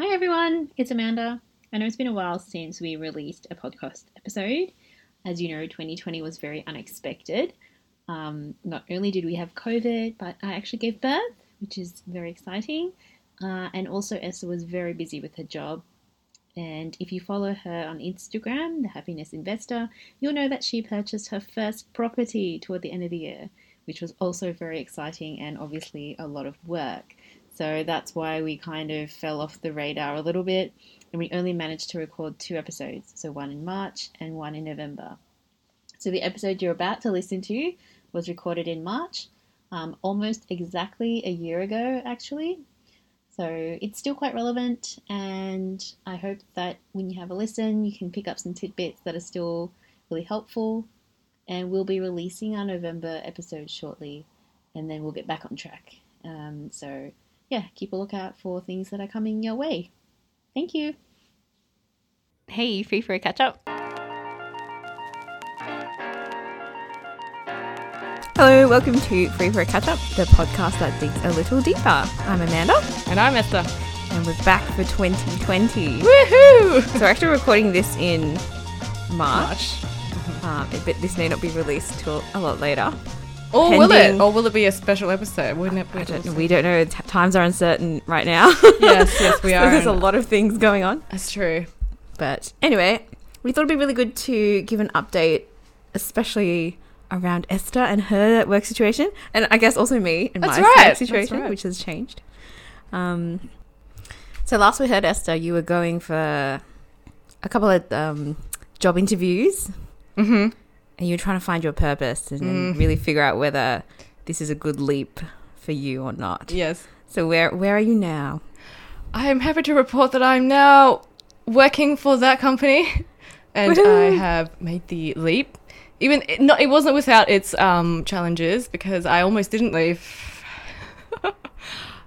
Hi everyone, it's Amanda. I know it's been a while since we released a podcast episode. As you know, 2020 was very unexpected. Um, not only did we have COVID, but I actually gave birth, which is very exciting. Uh, and also, Esther was very busy with her job. And if you follow her on Instagram, The Happiness Investor, you'll know that she purchased her first property toward the end of the year, which was also very exciting and obviously a lot of work. So that's why we kind of fell off the radar a little bit, and we only managed to record two episodes, so one in March and one in November. So the episode you're about to listen to was recorded in March, um, almost exactly a year ago, actually. So it's still quite relevant, and I hope that when you have a listen, you can pick up some tidbits that are still really helpful. And we'll be releasing our November episode shortly, and then we'll get back on track. Um, so yeah, keep a lookout for things that are coming your way. Thank you. Hey, you free for a catch up? Hello, welcome to Free for a Catch Up, the podcast that digs a little deeper. I'm Amanda, And I'm Esther. and we're back for 2020. Woohoo! So we're actually recording this in March, March. um, but this may not be released till a lot later. Or will it? Or will it be a special episode? Wouldn't it? I don't, we don't know. T- times are uncertain right now. Yes, yes, we So are. there's a lot of things going on. That's true. But anyway, we thought it'd be really good to give an update, especially around Esther and her work situation, and I guess also me and That's my right, situation, right. which has changed. Um, so last we heard Esther, you were going for a couple of um, job interviews, Mm-hmm. And you're trying to find your purpose and Mm. really figure out whether this is a good leap for you or not. Yes. So where where are you now? I am happy to report that I'm now working for that company, and Woohoo. I have made the leap. Even it, no, it wasn't without its um, challenges because I almost didn't leave.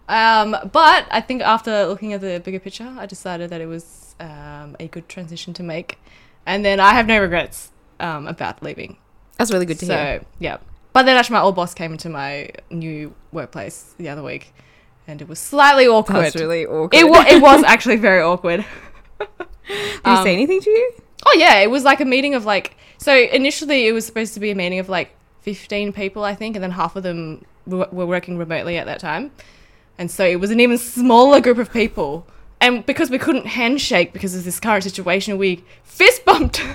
um, but I think after looking at the bigger picture, I decided that it was um, a good transition to make, and then I have no regrets um, about leaving. That's really good to so hear. yeah, but then actually my old boss came into my new workplace the other week, and it was slightly awkward. That's really awkward. It was it was actually very awkward. Did he um, say anything to you? Oh yeah, it was like a meeting of like so initially it was supposed to be a meeting of like 15 people I think and then half of them were, were working remotely at that time. And so it was an even smaller group of people. And because we couldn't handshake because of this current situation, we fist bumped.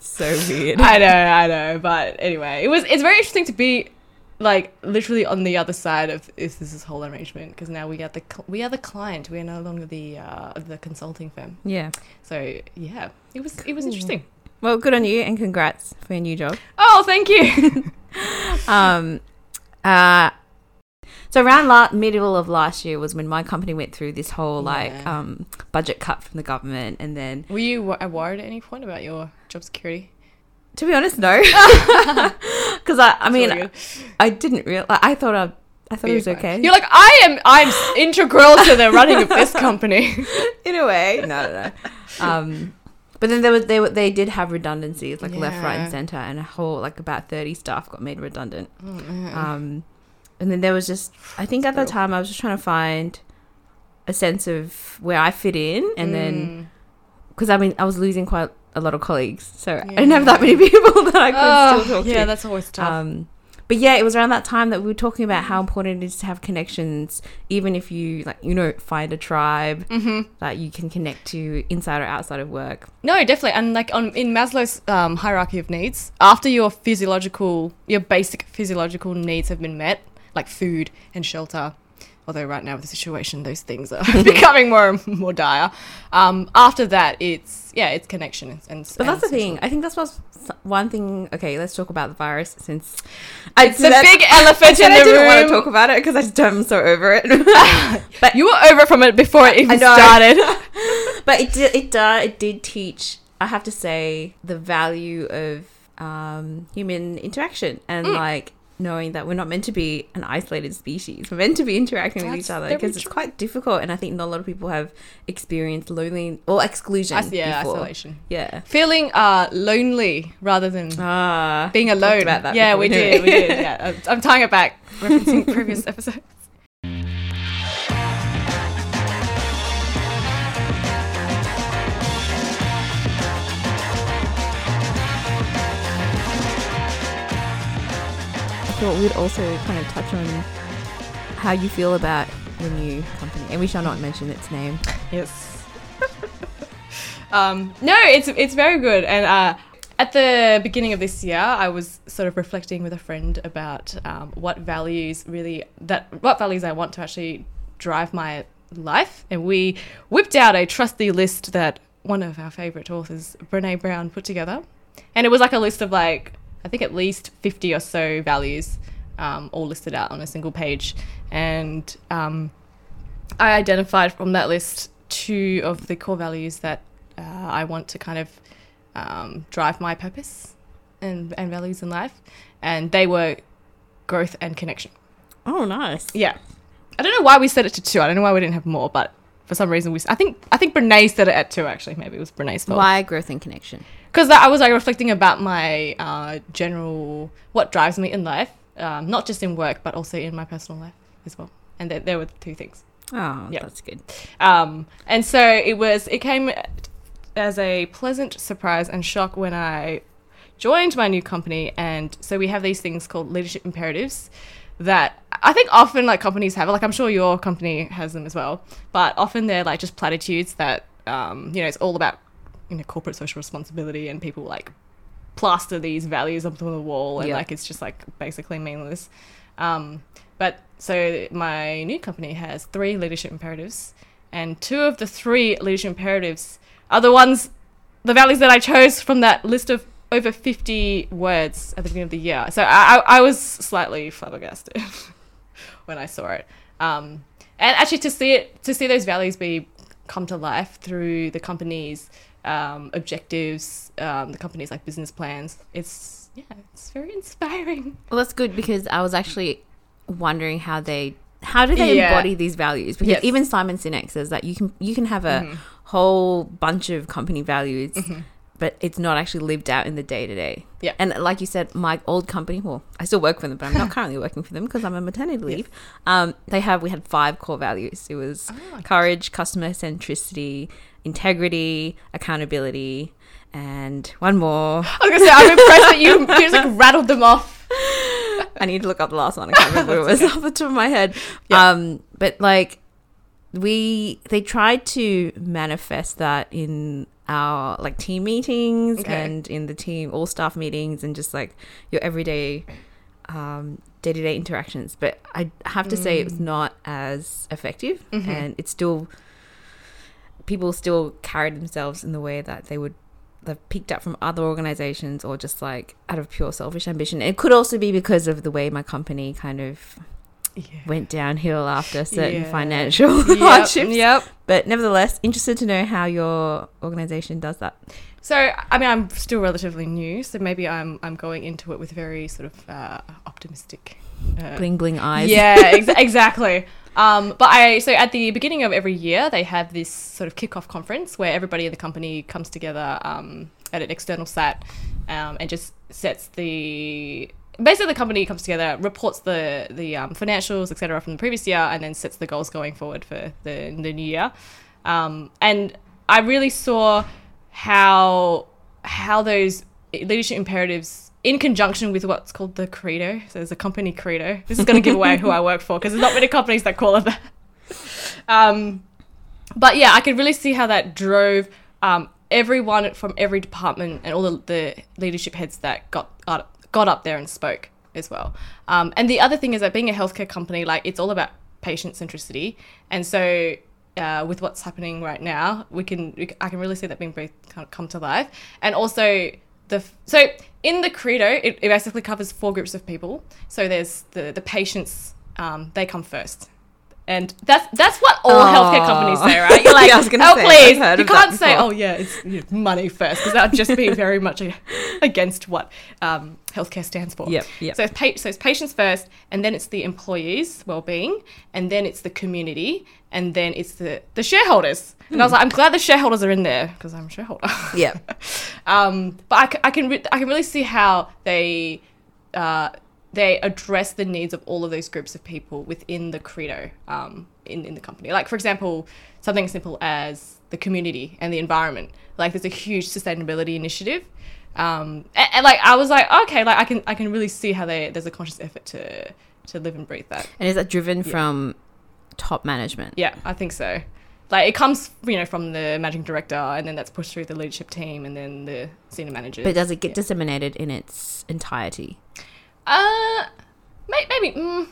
So weird. I know, I know, but anyway, it was it's very interesting to be like literally on the other side of this this, whole arrangement because now we are the cl- we are the client. We are no longer the uh, the consulting firm. yeah. So yeah, it was it was interesting. Well, good on you and congrats for your new job. Oh, thank you. Um, uh, so around la- middle of last year was when my company went through this whole like Yeah. um budget cut from the government, and then Were you wo- worried at any point about your job security? to be honest, no, because I I mean good. I didn't real I thought I I thought it was fine. okay. You're like I am. I'm integral to the running of this company. in a way, no, no, no. Um, but then there was they they did have redundancies like left, right, and center, and a whole like about thirty staff got made redundant. Mm. Um, and then there was just, I think at the time I was just trying to find a sense of where I fit in, and then Mm. because I mean I was losing quite a lot of colleagues, so I didn't have that many people that I could Oh, still talk yeah, to. Yeah, that's always tough. Um, but yeah, it was around that time that we were talking about how important it is to have connections, even if you like, you know, find a tribe hmm that you can connect to inside or outside of work. No, definitely. And like on in Maslow's um, hierarchy of needs, after your physiological, your basic physiological needs have been met, like food and shelter. Although right now with the situation, those things are becoming more and more dire. Um, after that, it's yeah, it's connection and. and But that's the thing. I think that's what's one thing. Okay, let's talk about the virus since It's a big elephant in said I didn't want to talk about it because I just I'm so over it. But you were over from it before it even started. but it did it did it did teach I have to say the value of um, human interaction and Mm. like knowing that we're not meant to be an isolated species. We're meant to be interacting with each other because it's quite difficult and I think not a lot of people have experienced loneliness or exclusion. Yeah, before. isolation. Yeah. Feeling uh, lonely rather than Ah. being alone. about that yeah, before, we did. we? Did. Yeah, I'm- I'm tying it back, referencing previous episodes. Thought we'd also kind of touch on how you feel about the new company, and we shall not mention its name. Yes. um, no, it's it's very good. And uh, at the beginning of this year, I was sort of reflecting with a friend about um, what values really that what values I want to actually drive my life, and we whipped out a trusty list that one of our favorite authors, Brene Brown, put together, and it was like a list of like I think at least fifty or so values, um, all listed out on a single page, and um, I identified from that list two of the core values that uh, I want to kind of um, drive my purpose and, and values in life. And they were growth and connection. Oh, nice. Yeah. I don't know why we set it to two. I don't know why we didn't have more, but for some reason we. I think I think Brene said it at two. Actually, maybe it was Brene's fault. Why growth and connection? Because I was like reflecting about my uh, general what drives me in life, um, not just in work, but also in my personal life as well. And there, there were two things. Oh, Yeah. that's good. Um, and so it was, it came as a pleasant surprise and shock when I joined my new company. And so we have these things called leadership imperatives that I think often like companies have, like I'm sure your company has them as well, but often they're like just platitudes that, um, you know, it's all about, you know, corporate social responsibility and people like plaster these values up on the wall and Yeah. like it's just like basically meaningless. Um, but so my new company has three leadership imperatives, and two of the three leadership imperatives are the ones, the values that I chose from that list of over 50 words at the beginning of the year. So I, I, I was slightly flabbergasted when I saw it. Um, and actually to see it, to see those values be come to life through the company's um, objectives, um, the company's like business plans, it's, yeah, it's very inspiring. Well, that's good because I was actually wondering how they how do they Yeah. embody these values? Because Yes. even Simon Sinek says that you can you can have a Mhm. whole bunch of company values, Mhm. but it's not actually lived out in the day to day. Yeah. And like you said, my old company, well, I still work for them, but I'm not currently working for them because I'm on maternity leave. Um, they have we had five core values. It was Ah, courage, customer centricity, integrity, accountability, and one more. I was gonna say, I'm impressed that you, you just like rattled them off. I need to look up the last one. I can't remember what it was off the top of my head. Yeah. Um, but like we, they tried to manifest that in our like team meetings Okay. and in the team all staff meetings and just like your everyday um, day-to-day interactions. But I have to say it was not as effective, Mhm. and it's still people still carried themselves in the way that they would they've picked up from other organizations or just like out of pure selfish ambition. It could also be because of the way my company kind of Yeah. went downhill after certain Yeah. financial Yep, hardships. Yep. But nevertheless, interested to know how your organization does that. So I mean, I'm still relatively new, so maybe I'm I'm going into it with very sort of uh, optimistic. Uh, Bling bling eyes. Yeah, ex- exactly. Um, but I so at the beginning of every year they have this sort of kickoff conference where everybody in the company comes together um, at an external sat um, and just sets the basically the company comes together, reports the the um, financials etc. from the previous year, and then sets the goals going forward for the the new year. Um, and I really saw how how those leadership imperatives in conjunction with what's called the credo. So there's a company credo. This is going to give away who i work for because there's not many companies that call it that. Um, but yeah i could really see how that drove um, everyone from every department and all the, the leadership heads that got up, got up there and spoke as well. Um, and the other thing is that being a healthcare company like it's all about patient centricity. And so uh, with what's happening right now, we can, we, I can really see that being both come to life, and also the so in the credo, it, it basically covers four groups of people. So there's the the patients, um, they come first, and that's that's what all healthcare companies say, right? You're like, Yeah, I was gonna oh say, please, you can't say, oh yeah, it's you know, money first, because that would just be very much against what um, healthcare stands for. Yep, yep. So it's, pa- so it's patients first, and then it's the employees' well-being, and then it's the community, and then it's the the shareholders. And I was like, I'm glad the shareholders are in there because I'm a shareholder. Yeah. um, but I, c- I can re- I can really see how they uh, they address the needs of all of those groups of people within the credo um, in in the company. Like for example, something simple as the community and the environment. Like there's a huge sustainability initiative. Um, and, and like I was like, okay, like I can I can really see how they there's a conscious effort to to live and breathe that. And is that driven from top management? Yeah, I think so. Like it comes, you know, from the managing director, and then that's pushed through the leadership team, and then the senior managers. But does it get Yeah. disseminated in its entirety? Uh, maybe. Mm,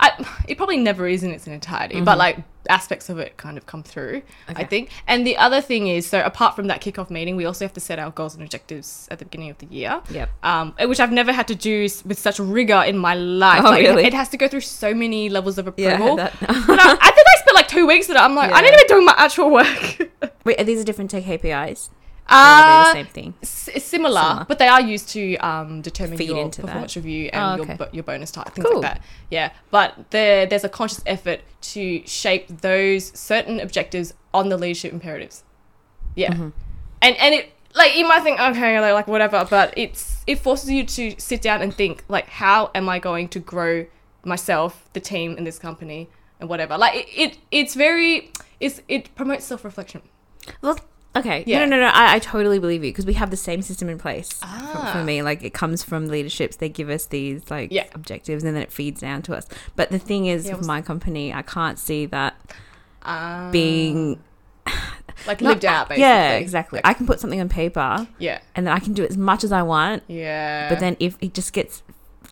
I, it probably never is in its entirety, but like aspects of it kind of come through, I think. And the other thing is, so apart from that kickoff meeting, we also have to set our goals and objectives at the beginning of the year. Yep. Um, which I've never had to do with such rigor in my life. Oh, like, really? It has to go through so many levels of approval. that. but I, I think I spent like two weeks at it. I'm like, I Yeah. need to be doing my actual work. Wait, are these are different KPIs? Or are they Uh, the same thing? S- similar, Similar. but they are used to um, determine Feed your into that. performance review Oh, and okay. your, your bonus type, things Cool. like that. Yeah, but there, there's a conscious effort to shape those certain objectives on the leadership imperatives. Yeah, Mm-hmm. and and it like you might think okay, like, like whatever, but it's it forces you to sit down and think like, how am I going to grow myself, the team, in this company, and whatever. Like it, it it's very it's it promotes self reflection. Well, okay. Yeah. No, no, no. I, I totally believe you because we have the same system in place for, Ah. for me. Like it comes from leaderships. They give us these like Yeah. objectives and then it feeds down to us. But the thing is, Yeah, with my company, I can't see that Um, being like not- lived out. Basically. Yeah, exactly. I can put something on paper Yeah. and then I can do as much as I want. Yeah. But then if it just gets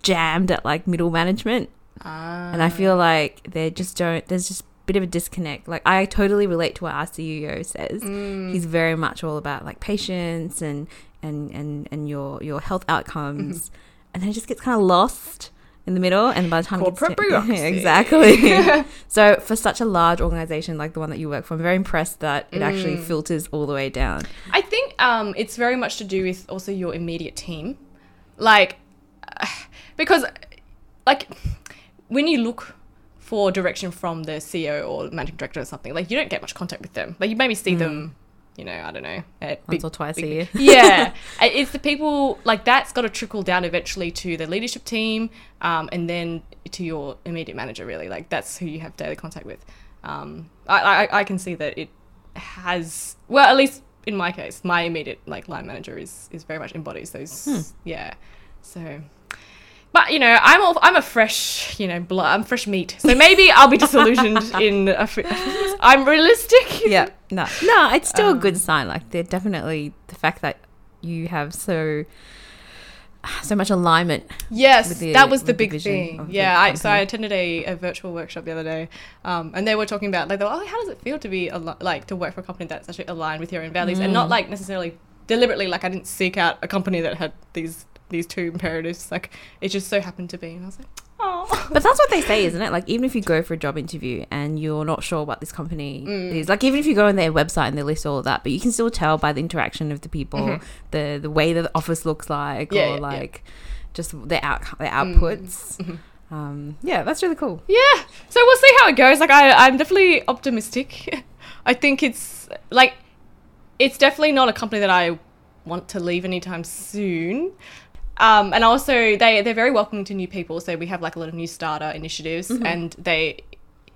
jammed at like middle management, Ah. and I feel like they just don't. There's just bit of a disconnect. Like I totally relate to what our CEO says. Mm. He's very much all about like patience and and and and your your health outcomes, Mm-hmm. and then it just gets kind of lost in the middle. And by the time it gets Corporate to- bureaucracy. exactly. so for such a large organization like the one that you work for, I'm very impressed that it actually Mm. filters all the way down. I think um, it's very much to do with also your immediate team, like because like when you look for direction from the CEO or managing director or something, like you don't get much contact with them. Like you maybe see them, you know, I don't know, at Mm. Once or twice a year. yeah, it's the people like that's got to trickle down eventually to the leadership team, um, and then to your immediate manager. Really, like that's who you have daily contact with. Um, I, I I can see that it has well, at least in my case, my immediate like line manager is is very much embodies those. Yeah, so. But you know, I'm all, I'm a fresh, you know, blood. I'm fresh meat, so maybe I'll be disillusioned in. I'm realistic. yeah no no it's still a Um, good sign like they're definitely the fact that you have so so much alignment Yes, the- that was the with the big thing. Yeah, I, so I attended a, a virtual workshop the other day, um, and they were talking about like, they were, oh, how does it feel to be al- like to work for a company that's actually aligned with your own values, and not Mm. like necessarily deliberately. Like I didn't seek out a company that had these these two imperatives. Like it just so happened to be, and I was like, oh, but that's what they say isn't it like even if you go for a job interview and you're not sure what this company Mm. is like even if you go on their website and they list all of that but you can still tell by the interaction of the people Mhm. the the way that the office looks like Yeah, or yeah, yeah. like just their out their Mm. outputs Mhm. um yeah that's really cool Yeah. So we'll see how it goes. Like I, I'm definitely optimistic. I think it's like it's definitely not a company that I want to leave anytime soon. Um, and also they they're very welcoming to new people. So we have like a lot of new starter initiatives, and they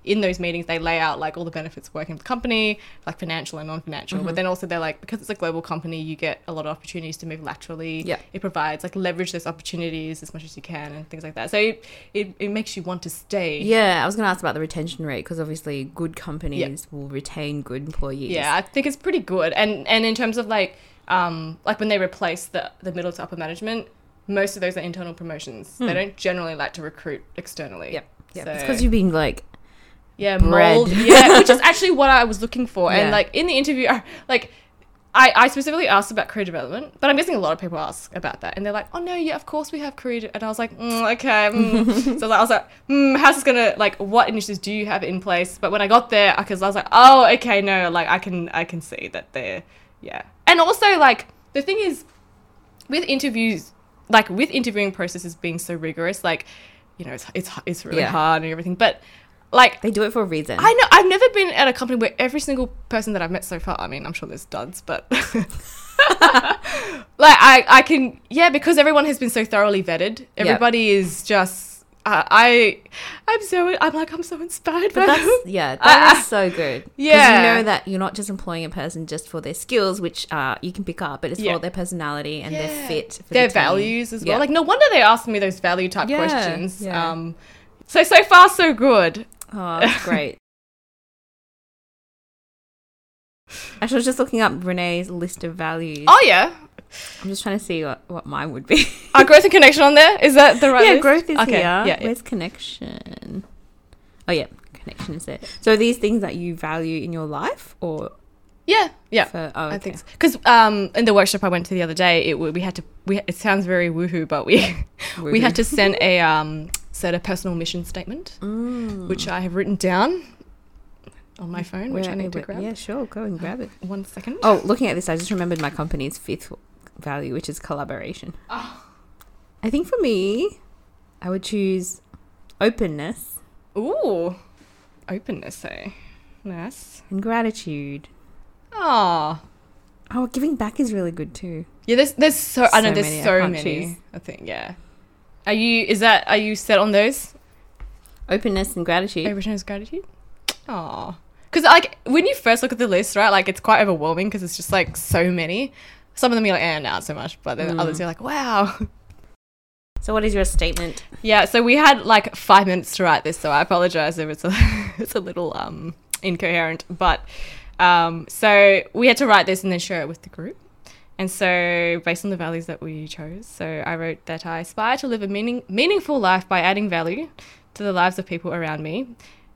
in those meetings they lay out like all the benefits of working with the company, like financial and non-financial. But then also they're like because it's a global company, you get a lot of opportunities to move laterally. Yeah. It provides like leverage those opportunities as much as you can and things like that. So it, it, it makes you want to stay. yeah i was going to ask about the retention rate because obviously good companies will retain good employees Yeah, I think it's pretty good. And and in terms of like um like when they replace the the middle to upper management, most of those are internal promotions. They don't generally like to recruit externally. Hmm. yep yep So- it's because you've been like yeah, mold. Yeah, which is actually what I was looking for. Yeah. And like in the interview, I- like I, I specifically asked about career development, but I'm guessing a lot of people ask about that, and they're like, "Oh no, yeah, of course we have career." de-" And I was like, mm, "Okay." mm." so I was like, mm, "How's this gonna like? What initiatives do you have in place?" But when I got there, because I was like, "Oh, okay, no, like I can I can see that they're yeah." And also like the thing is, with interviews, like with interviewing processes being so rigorous, like you know, it's it's it's really Yeah. hard and everything, but like they do it for a reason I know I've never been at a company where every single person that I've met so far. I mean, I'm sure there's duds, but like I, I can yeah because everyone has been so thoroughly vetted. Everybody is just I, I I'm so I'm like I'm so inspired But by that's them. yeah, that is so good. Yeah. you know that you're not just employing a person just for their skills, which uh, you can pick up, but it's Yeah. for their personality and their fit, for their the values as well. Yeah. Like no wonder they asked me those value type Yeah, questions. yeah. Um, so so far so good. Oh, that's great. Actually, I was just looking up Brene's list of values. Oh yeah, I'm just trying to see what, what mine would be. our growth and connection on there is that the right? yeah, list? growth is Okay, here. Yeah, yeah. Where's connection? Oh, yeah, connection is there. So, are these things that you value in your life, or yeah, yeah. for? Oh, okay. I think because um, in the workshop I went to the other day, it we had to we it sounds very woohoo, but we we had to send a um set a personal mission statement, Mm. which I have written down on my phone, which I need to grab. Yeah, sure. Go and uh, grab it. One second. Oh, looking at this, I just remembered my company's fifth value, which is collaboration. Ah. I think for me, I would choose openness Ooh, openness, eh? Nice. and gratitude. Oh, Oh, giving back is really good too. yeah. There's there's so, I know there's many, I so can't many. choose. I think yeah. Are you? Is that? Are you set on those? Openness and gratitude. Openness, gratitude. Oh, because like when you first look at the list, right? Like it's quite overwhelming because it's just like so many. Some of them you're like, eh, not so much, but then Mm. others you're like, wow. So, what is your statement? Yeah, so we had like five minutes to write this, so I apologize if it's a it's a little um incoherent. But um so we had to write this and then share it with the group. And so based on the values that we chose, so I wrote that I aspire to live a meaning meaningful life by adding value to the lives of people around me.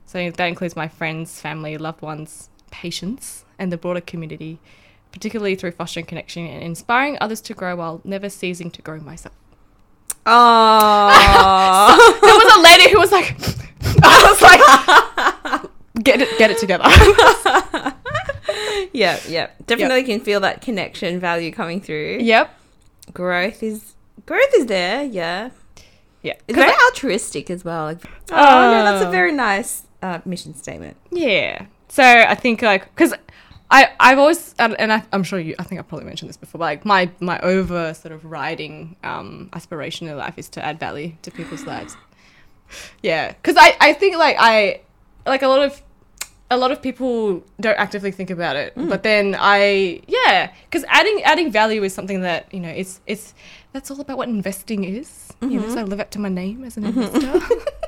So that includes my friends, family, loved ones, patients, and the broader community, particularly through fostering connection and inspiring others to grow while never ceasing to grow myself. Oh, there was a lady who was like, I was like, get it, get it together. yeah, yeah. Definitely can feel that connection value coming through. yep. Growth is growth is there. Yeah, Yeah. it's very I- altruistic as well. Like, oh no, that's a Oh. very nice uh, mission statement. yeah. So I think like, because I I've always and and I, I'm sure you I think I've probably mentioned this before, but like my my over sort of riding um aspiration in life is to add value to people's lives. Yeah, because I I think like I like a lot of a lot of people don't actively think about it but then i yeah because adding adding value is something that you know it's it's that's all about what investing is you know so i live up to my name as an investor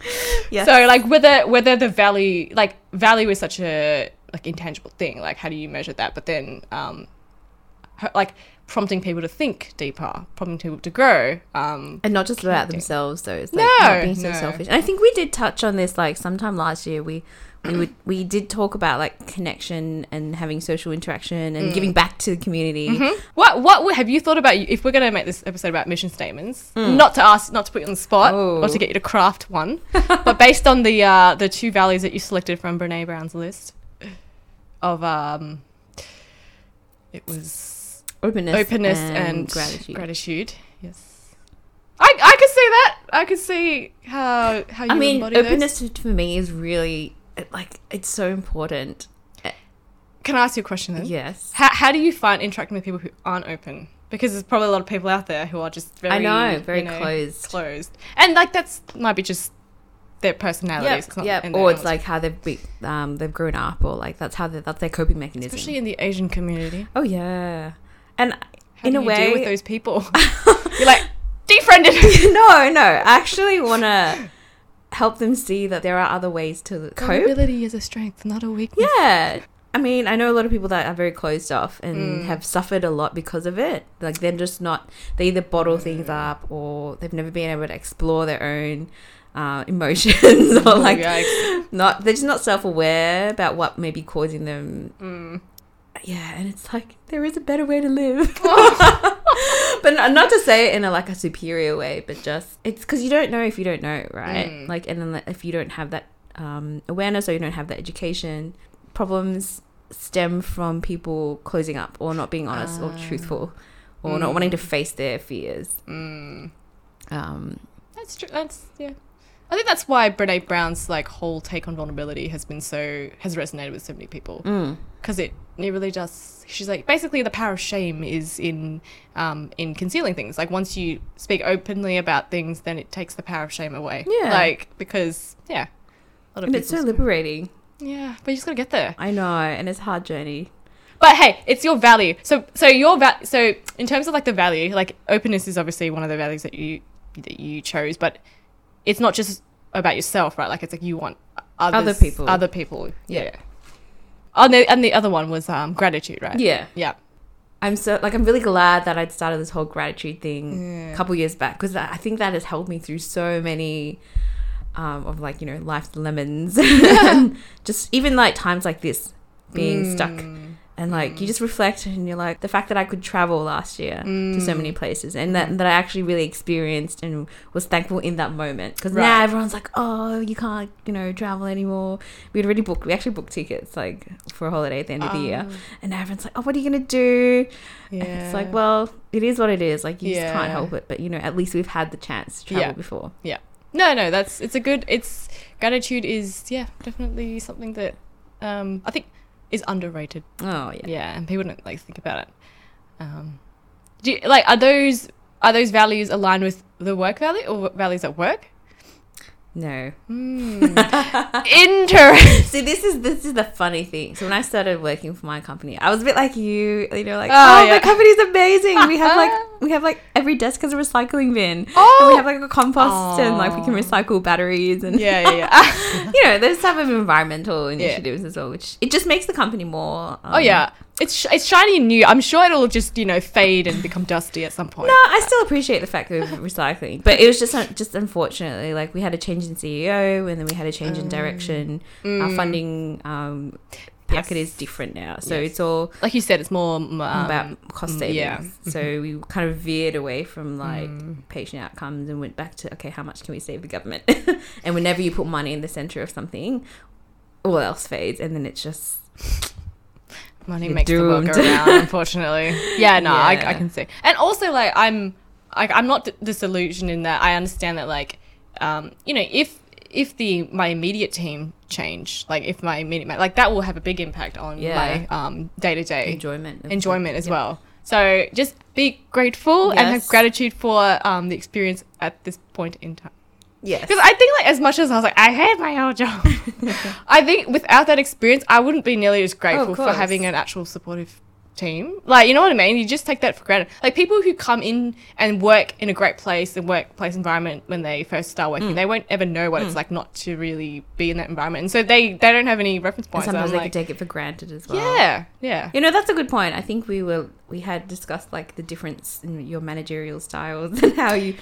Yeah. so like whether whether the value like value is such a like intangible thing like how do you measure that but then um like prompting people to think deeper prompting people to grow um and not just about themselves though it's like No, being so no. selfish and i think we did touch on this like sometime last year we we would we did talk about like connection and having social interaction and Mm. giving back to the community Mm-hmm. what what have you thought about if we're going to make this episode about mission statements Mm. not to ask not to put you on the spot Oh. or to get you to craft one but based on the uh the two values that you selected from brene brown's list of um it was openness openness and, gratitude gratitude. Yes, I I could see that. I could see how how you i mean embody those. openness for me is really it, like it's so important Can I ask you a question then? yes How how do you find interacting with people who aren't open? Because there's probably a lot of people out there who are just very i know very you know, closed closed, and like that's might be just their personalities. yeah, yeah. or it's like how they've be, um they've grown up or like that's how they, that's their coping mechanism especially in the Asian community. oh yeah and How in do a you way deal with those people. You're like defriended. no, no. I actually want to help them see that there are other ways to cope. Vulnerability is a strength, not a weakness. Yeah. I mean, I know a lot of people that are very closed off and Mm. have suffered a lot because of it. Like they're just not, they either bottle things up or they've never been able to explore their own uh, emotions or like Yikes. not, they're just not self aware about what may be causing them. Mm. Yeah. And it's like, there is a better way to live. but not, not to say it in a like a superior way, but just it's because you don't know if you don't know, right? Mm. Like, and then if you don't have that um, awareness or you don't have that education, problems stem from people closing up or not being honest or Ah. truthful or not Mm. wanting to face their fears. Mm. Um, That's true. That's yeah. I think that's why Brene Brown's like whole take on vulnerability has been so has resonated with so many people Mm. because it it really does. She's like basically the power of shame is in um in concealing things. Like once you speak openly about things, then it takes the power of shame away. Yeah. like because yeah, a lot of And it's so liberating. Yeah, but you just gotta get there. I know, and it's a hard journey. But hey, it's your value. So so your va- so in terms of like the value, like openness is obviously one of the values that you that you chose, but it's not just about yourself, right? Like it's like you want others, Other people. other people. Yeah. Yeah. Oh, and the, and the other one was um gratitude, right? Yeah. Yeah. I'm so like I'm really glad that I'd started this whole gratitude thing Yeah. a couple years back because I think that has helped me through so many um, of like you know life's lemons, and just even like times like this being stuck Mm. And like you just reflect and you're like the fact that I could travel last year to so Mm. many places and that that I actually really experienced and was thankful in that moment because Right. now everyone's like oh you can't you know travel anymore we'd already booked we actually booked tickets like for a holiday at the end of the year Oh. and now everyone's like oh what are you gonna do Yeah. and it's like well it is what it is like you just can't help it but you know at least we've had the chance to travel Yeah. before yeah No, no, that's it's a good. It's gratitude is yeah definitely something that um I think is underrated. oh yeah Yeah, and people don't like think about it. Um, do you, like are those are those values aligned with the work value or values at work? No Hmm. Interesting. See, this is this is the funny thing. So when I started working for my company, I was a bit like you. You know, like, Oh, oh, yeah. my company's amazing. We have like we have like every desk has a recycling bin. And Oh. we have like a compost and like we can recycle batteries and Yeah, yeah, yeah. you know those type of environmental initiatives as well, which it just makes the company more. Um, oh yeah, it's sh- it's shiny and new. I'm sure it'll just you know fade and become dusty at some point. No, I still appreciate the fact of recycling, but it was just just unfortunately like we had a change in CEO and then we had a change in direction. Our Mm. funding um, packet Yes. is different now, so Yes. it's all Like you said, it's more um, about cost mm, savings. yeah. Mm-hmm. So we kind of veered away from like Mm. patient outcomes and went back to okay, how much can we save the government? and whenever you put money in the center of something, all else fades, and then it's just money You're makes the world go doomed. round. Unfortunately, yeah, no, I, I can see. And also, like, I'm like I'm not d- disillusioned in that I understand that like um, you know if if the my immediate team change like if my immediate like that will have a big impact on Yeah. my um day to day enjoyment. enjoyment as Yeah. well. So just be grateful and have gratitude for um, the experience at this point in time. Yes. Because I think like as much as I was like I hate my old job, I think without that experience I wouldn't be nearly as grateful for having an actual supportive team. Like you know what I mean? You just take that for granted. Like people who come in and work in a great place and workplace environment when they first start Mm. working, they won't ever know what it's like not to really be in that environment, and so they they don't have any reference points. And sometimes I'm they like, can take it for granted as well. yeah, yeah. You know, that's a good point. I think we were we had discussed like the difference in your managerial styles and how you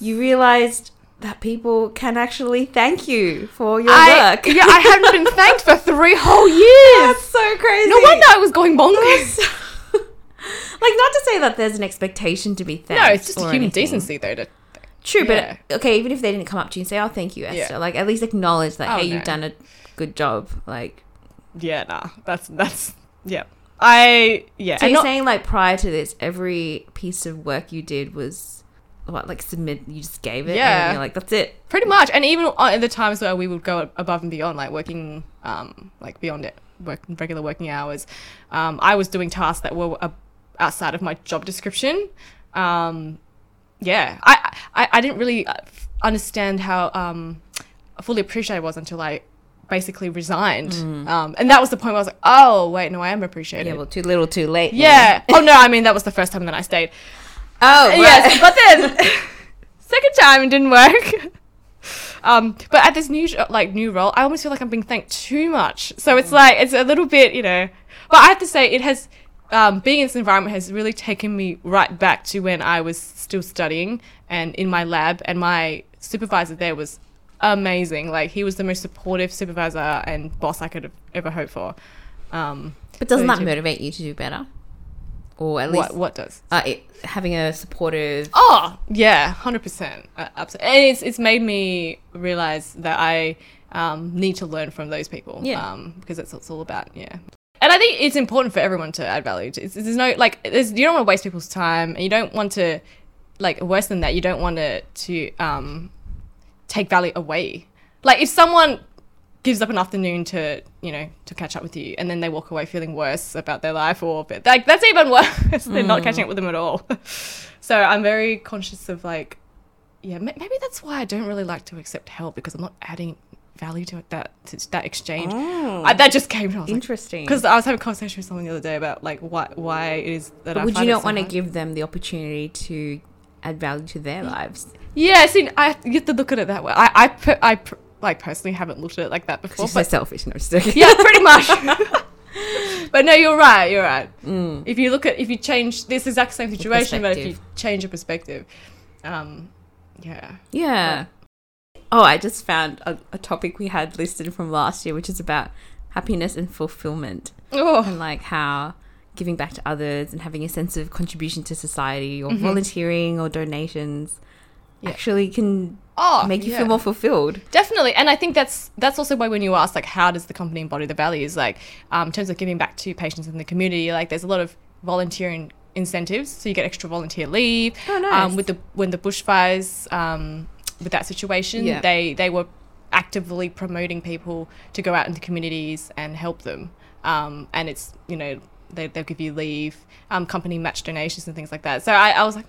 you realized that people can actually thank you for your I, work. yeah, I hadn't been thanked for three whole years. That's so crazy. No wonder I was going bonkers. like not to say that there's an expectation to be thanked. no, it's just human anything. decency, though. To, True, Yeah. but okay, even if they didn't come up to you and say, "Oh, thank you, Esther," Yeah. like at least acknowledge that, Oh, hey, no. you've done a good job. Like, yeah, nah, that's that's yeah. I yeah. so and you're not- saying like prior to this, every piece of work you did was what like submit. You just gave it. Yeah. you're like that's it. Pretty much, and even at the times where we would go above and beyond, like working, um, like beyond it, work regular working hours, um, I was doing tasks that were uh, outside of my job description. Um, yeah, I, I I didn't really uh, understand how um, fully appreciated I was until I basically resigned, um, and that was the point where I was like, oh wait, no, I am appreciated. Yeah, well, too little, too late. yeah. oh no, I mean that was the first time that I stayed. Oh, right. Yes, but then second time it didn't work. Um, but at this new like new role, I almost feel like I'm being thanked too much. So it's like it's a little bit, you know. But I have to say, it has um, being in this environment has really taken me right back to when I was still studying and in my lab, and my supervisor there was amazing. Like he was the most supportive supervisor and boss I could have ever hoped for. Um, But doesn't so that motivate you to do better? Or at least what what does? uh, it, having a supportive. Oh yeah, hundred percent, absolutely. And it's it's made me realize that I um, need to learn from those people. Yeah. Um, because that's what it's all about. Yeah. And I think it's important for everyone to add value. It's, there's no like, there's, you don't want to waste people's time, and you don't want to, like, worse than that, you don't want to to um, take value away. Like if someone gives up an afternoon to you know to catch up with you and then they walk away feeling worse about their life or but like that's even worse than not catching up with them at all so i'm very conscious of like yeah ma- maybe that's why i don't really like to accept help because i'm not adding value to it, that to that exchange oh. I, that just came to me I was like, Interesting. because I was having a conversation with someone the other day about like why why it is that But would you not so want to give them the opportunity to add value to their lives? Yeah, see, I you have to look at it that way. I I I like personally haven't looked at it like that before, She's so but selfish. No, I'm just joking. yeah, pretty much. but no, you're right. You're right. Mm. If you look at if you change this exact same situation, but if you change your perspective, um, yeah, Yeah. Oh, I just found a, a topic we had listed from last year, which is about happiness and fulfillment, oh, and like how giving back to others and having a sense of contribution to society or Mhm. volunteering or donations Yeah. actually can oh, make you yeah. feel more fulfilled. Definitely, and I think that's that's also why when you ask like how does the company embody the values, like um, in terms of giving back to patients in the community, like there's a lot of volunteering incentives, so you get extra volunteer leave. Oh, nice. Um, with the when the bushfires, um, with that situation, Yeah. they they were actively promoting people to go out into communities and help them, um, and it's you know they they'll give you leave, um, company match donations and things like that. So I, I was like.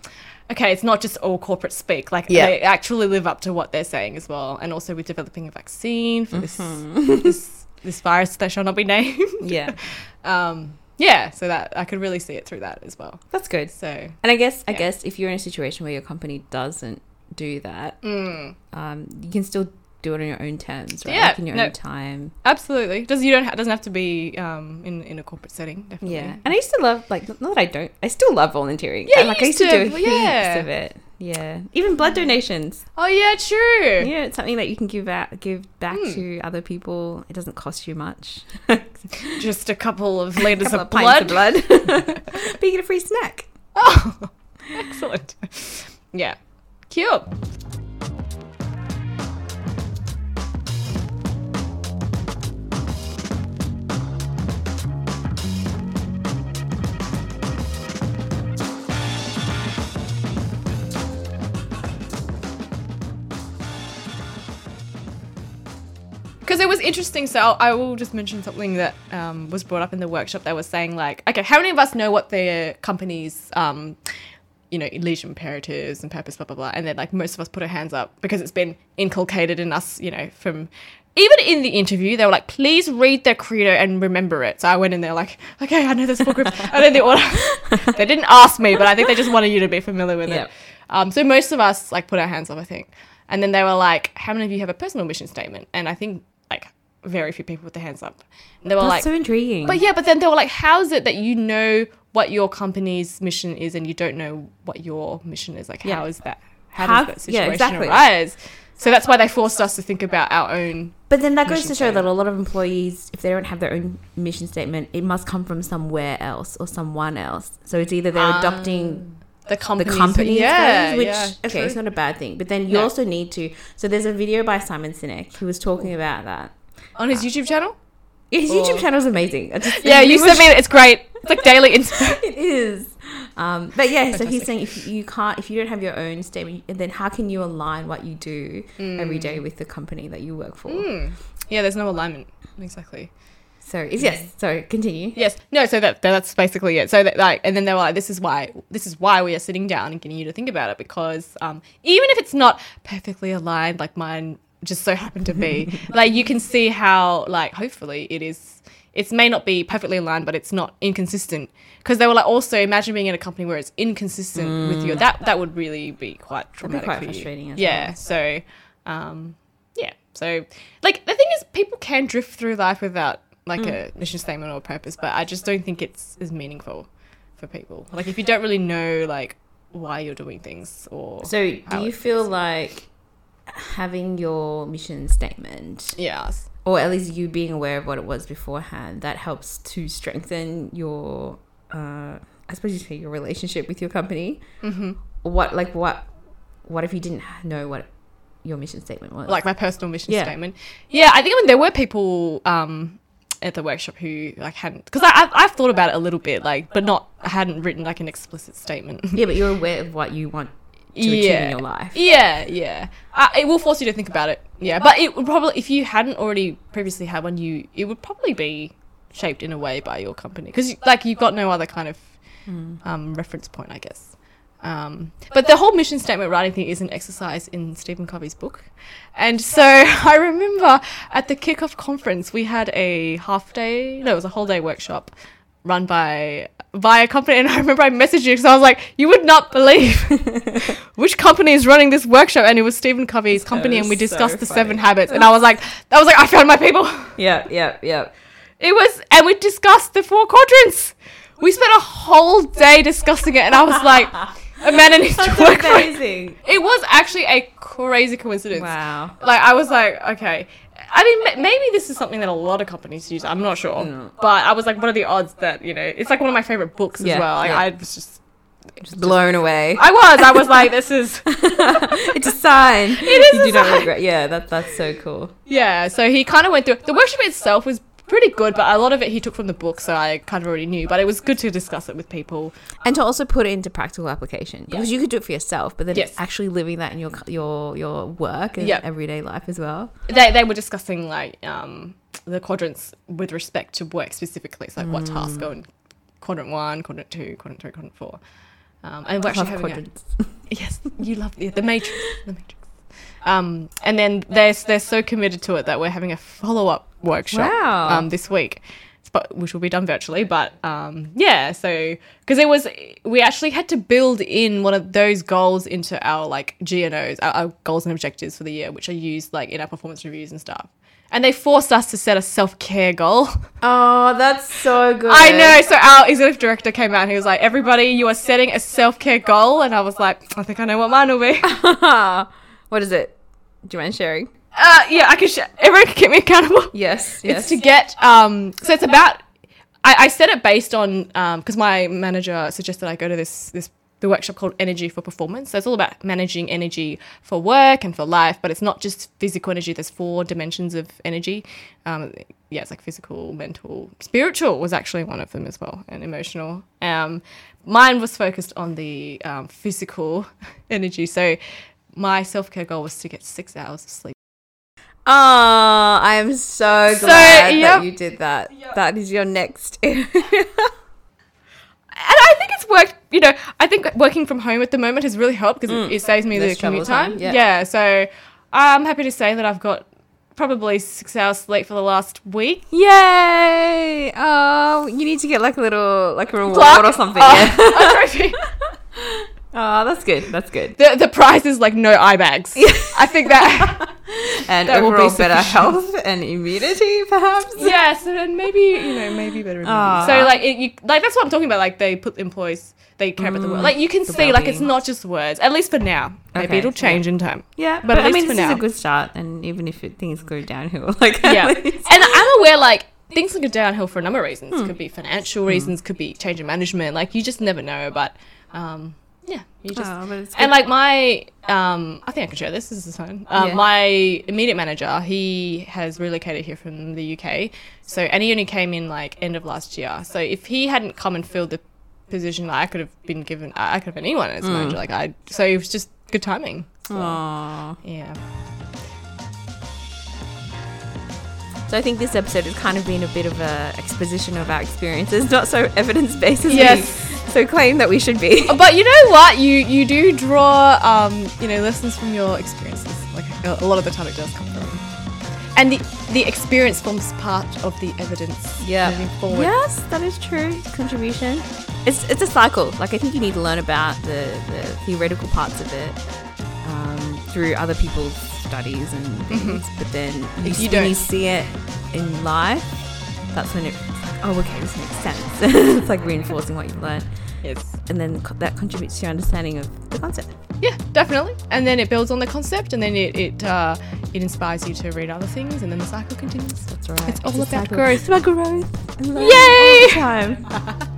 Okay, it's not just all corporate speak. Like Yeah. they actually live up to what they're saying as well, and also with developing a vaccine for this Mm-hmm. this this virus that shall not be named. yeah, um, yeah, so that I could really see it through that as well. that's good. So And I guess I Yeah. guess if you're in a situation where your company doesn't do that, mm, um, you can still do it on your own terms, right? Yeah, Like in your no. own time. absolutely, does you don't ha- doesn't have to be um, in in a corporate setting. Definitely. Yeah, and I used to love like not that I don't, I still love volunteering. Yeah, And, like I used to, to, do heaps yeah. of it. Yeah, even blood donations. Oh yeah, true. Yeah, it's something that you can give out, give back Hmm. to other people. It doesn't cost you much. Just a couple of liters of of blood. of blood, but you get a free snack. Oh, excellent. Yeah, cute. Because it was interesting, so I'll, I will just mention something that um, was brought up in the workshop. They were saying like, okay, how many of us know what their company's, um, you know, leisure imperatives and purpose, blah blah blah, and then like most of us put our hands up because it's been inculcated in us, you know, from even in the interview, they were like, please read their credo and remember it. So I went in there like, okay, I know this book groups. I know the order. they didn't ask me, but I think they just wanted you to be familiar with Yep. it. Um, so most of us like put our hands up, I think. And then they were like, how many of you have a personal mission statement? And I think very few people with their hands up. And they were That's like, so intriguing. but yeah, but then they were like, how is it that you know what your company's mission is and you don't know what your mission is? Like, Yeah. how is that? How, How- does that yeah, situation exactly. arise? So that's why they forced us to think about our own. But then that goes to show that a lot of employees, if they don't have their own mission statement, it must come from somewhere else or someone else. So it's either they're adopting ah. The the company's, company's yeah, values, which yeah, okay, it's not a bad thing. But then you No. also need to. So there's a video by Simon Sinek who was talking about that. On his YouTube channel. His Or- YouTube channel is amazing. Just- Yeah, you was- sent me. it. It's great. It's like daily inspo. it is. Um, but yeah, so he's saying if you can't, if you don't have your own statement, then how can you align what you do every day with the company that you work for? Mm. Yeah, there's no alignment. Exactly. So is yes. So continue. Yes. No. So that that's basically it. So that like, and then they were like, "This is why. This is why we are sitting down and getting you to think about it because um, even if it's not perfectly aligned, like mine just so happened to be, like you can see how like hopefully it is. It may not be perfectly aligned, but it's not inconsistent. Because they were like, also imagine being in a company where it's inconsistent with your that that would really be quite Mm. That'd be traumatic quite for you. frustrating as yeah. well. So, um, yeah. So, like, the thing is, people can drift through life without like Mm. a mission statement or purpose, but I just don't think it's as meaningful for people. Like, if you don't really know like why you're doing things or So do you feel like having your mission statement, Yes. or at least you being aware of what it was beforehand, that helps to strengthen your, uh, I suppose you say your relationship with your company? hmm What like what? What if you didn't know what your mission statement was? like my personal mission Yeah. statement. Yeah, I think I mean there were people um at the workshop who like hadn't because I I've, I've thought about it a little bit like, but not I hadn't written like an explicit statement. yeah, but you're aware of what you want Yeah. in your life. Yeah, yeah. Uh, it will force you to think about it. Yeah, but it would probably, if you hadn't already previously had one, you it would probably be shaped in a way by your company because, like, you've got no other kind of um, reference point, I guess. Um, but the whole mission statement writing thing is an exercise in Stephen Covey's book, and so I remember at the kickoff conference we had a half day, no, it was a whole day workshop run by by a company and I remember I messaged you because I was like, you would not believe which company is running this workshop and it was Stephen Covey's company and we was so discussed the seven habits and I was like that was like I found my people. Yeah, yeah, yeah. It was and we discussed the four quadrants. We spent a whole day discussing it and I was like Amanda needs to That's work for it. amazing. It was actually a crazy coincidence. Wow. Like I was like, okay. I mean, maybe this is something that a lot of companies use. I'm not sure, but I was like, what are the odds that you know? It's like one of my favorite books as Yeah, well. Like, yeah. I was just, Just blown away. I was, I was like, this is, it's a sign. It is you do not regret. Yeah, that, that's so cool. yeah. So he kind of went through the workshop itself was pretty good, but a lot of it he took from the book, so I kind of already knew. But it was good to discuss it with people. And to also put it into practical application because you could do it for yourself, but then Yes. actually living that in your your your work and Yeah. everyday life as well. They they were discussing like um the quadrants with respect to work specifically. It's like what tasks go in quadrant one, quadrant two, quadrant three, quadrant four. Um, and we're actually having a- Yes, you love the, the Matrix. The Matrix. Um, and then they're they're so committed to it that we're having a follow up workshop Wow. um, this week, but which will be done virtually. But um, yeah, so because it was we actually had to build in one of those goals into our like GNOs, our, our goals and objectives for the year, which are used like in our performance reviews and stuff. And they forced us to set a self care goal. Oh, that's so good. I know. So our executive director came out and he was like, "Everybody, you are setting a self care goal." And I was like, "I think I know what mine will be." what is it? Do you mind sharing? Uh, yeah, I can. Sh- everyone can keep me accountable. Yes. Yes. It's to get. Um, so it's about. I, I set it based on because my manager suggested I go to this this the workshop called Energy for Performance. So it's all about managing energy for work and for life, but it's not just physical energy. There's four dimensions of energy. Um, yeah, it's like physical, mental, spiritual was actually one of them as well, and emotional. Um, mine was focused on the um, physical energy. So my self care goal was to get six hours of sleep. Oh, I am so So, glad yep. that you did that. That is your next. and I think it's worked. You know, I think working from home at the moment has really helped because it, mm. it saves me the Less travel commute time. time, yeah. Yeah. so I'm happy to say that I've got probably six hours sleep for the last week. Yay! Oh, you need to get like a little like a reward or something. Oh, Yeah. Oh, that's good. That's good. the the prize is like no eye bags. I think that. And That will be overall better health and immunity, perhaps. yes, and maybe you know maybe better. Aw. So like it, you like that's what I'm talking about. Like they put employees. They care about the work. Like you can see, like it's not just words. At least for now. Maybe Okay, it'll change in time. Yeah, But but, at I least mean, for this is a good start, and even if it, things go downhill, like yeah. and I'm aware like things can go downhill for a number of reasons. Hmm. Could be financial reasons, could be change in management. Like you just never know. But um, yeah, you just Oh, and like my um, I think I can share this. This is fine. Um, Yeah. My immediate manager, he has relocated here from the UK. So and he only came in like end of last year. So if he hadn't come and filled the position, I could have been given. I could have been anyone as a manager. Like I. So it was just good timing. So, Aw. yeah. So I think this episode has kind of been a bit of a exposition of our experiences, not so evidence based as Yes. we so claim that we should be. But you know what? You you do draw um, you know lessons from your experiences. Like a, a lot of the time, it does come from, and the the experience forms part of the evidence. yeah. moving forward. Yes, that is true. Contribution. It's it's a cycle. Like I think you need to learn about the, the theoretical parts of it um, through other people's studies and things. But then you, Mm-hmm. You when don't- you see it in life, that's when it's like, oh, okay, this makes sense. it's like reinforcing what you've learned, Yes. and then that contributes to your understanding of the concept. Yeah, definitely. And then it builds on the concept, and then it it uh, it inspires you to read other things, and then the cycle continues. That's right. It's all about cycle. growth. It's about growth. and Yay! all the time.